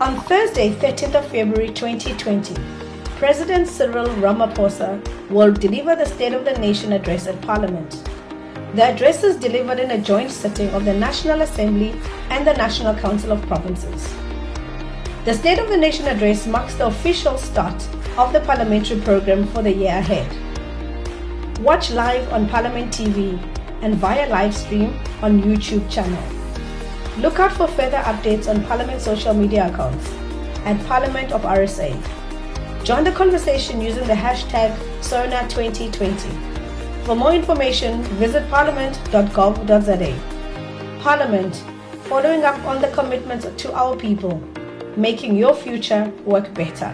On Thursday, 13th of February 2020, President Cyril Ramaphosa will deliver the State of the Nation address at Parliament. The address is delivered in a joint sitting of the National Assembly and the National Council of Provinces. The State of the Nation address marks the official start of the parliamentary program for the year ahead. Watch live on Parliament TV and via live stream on YouTube channel. Look out for further updates on Parliament social media accounts at Parliament of RSA. Join the conversation using the hashtag SONA2020. For more information, visit parliament.gov.za. Parliament, following up on the commitments to our people, making your future work better.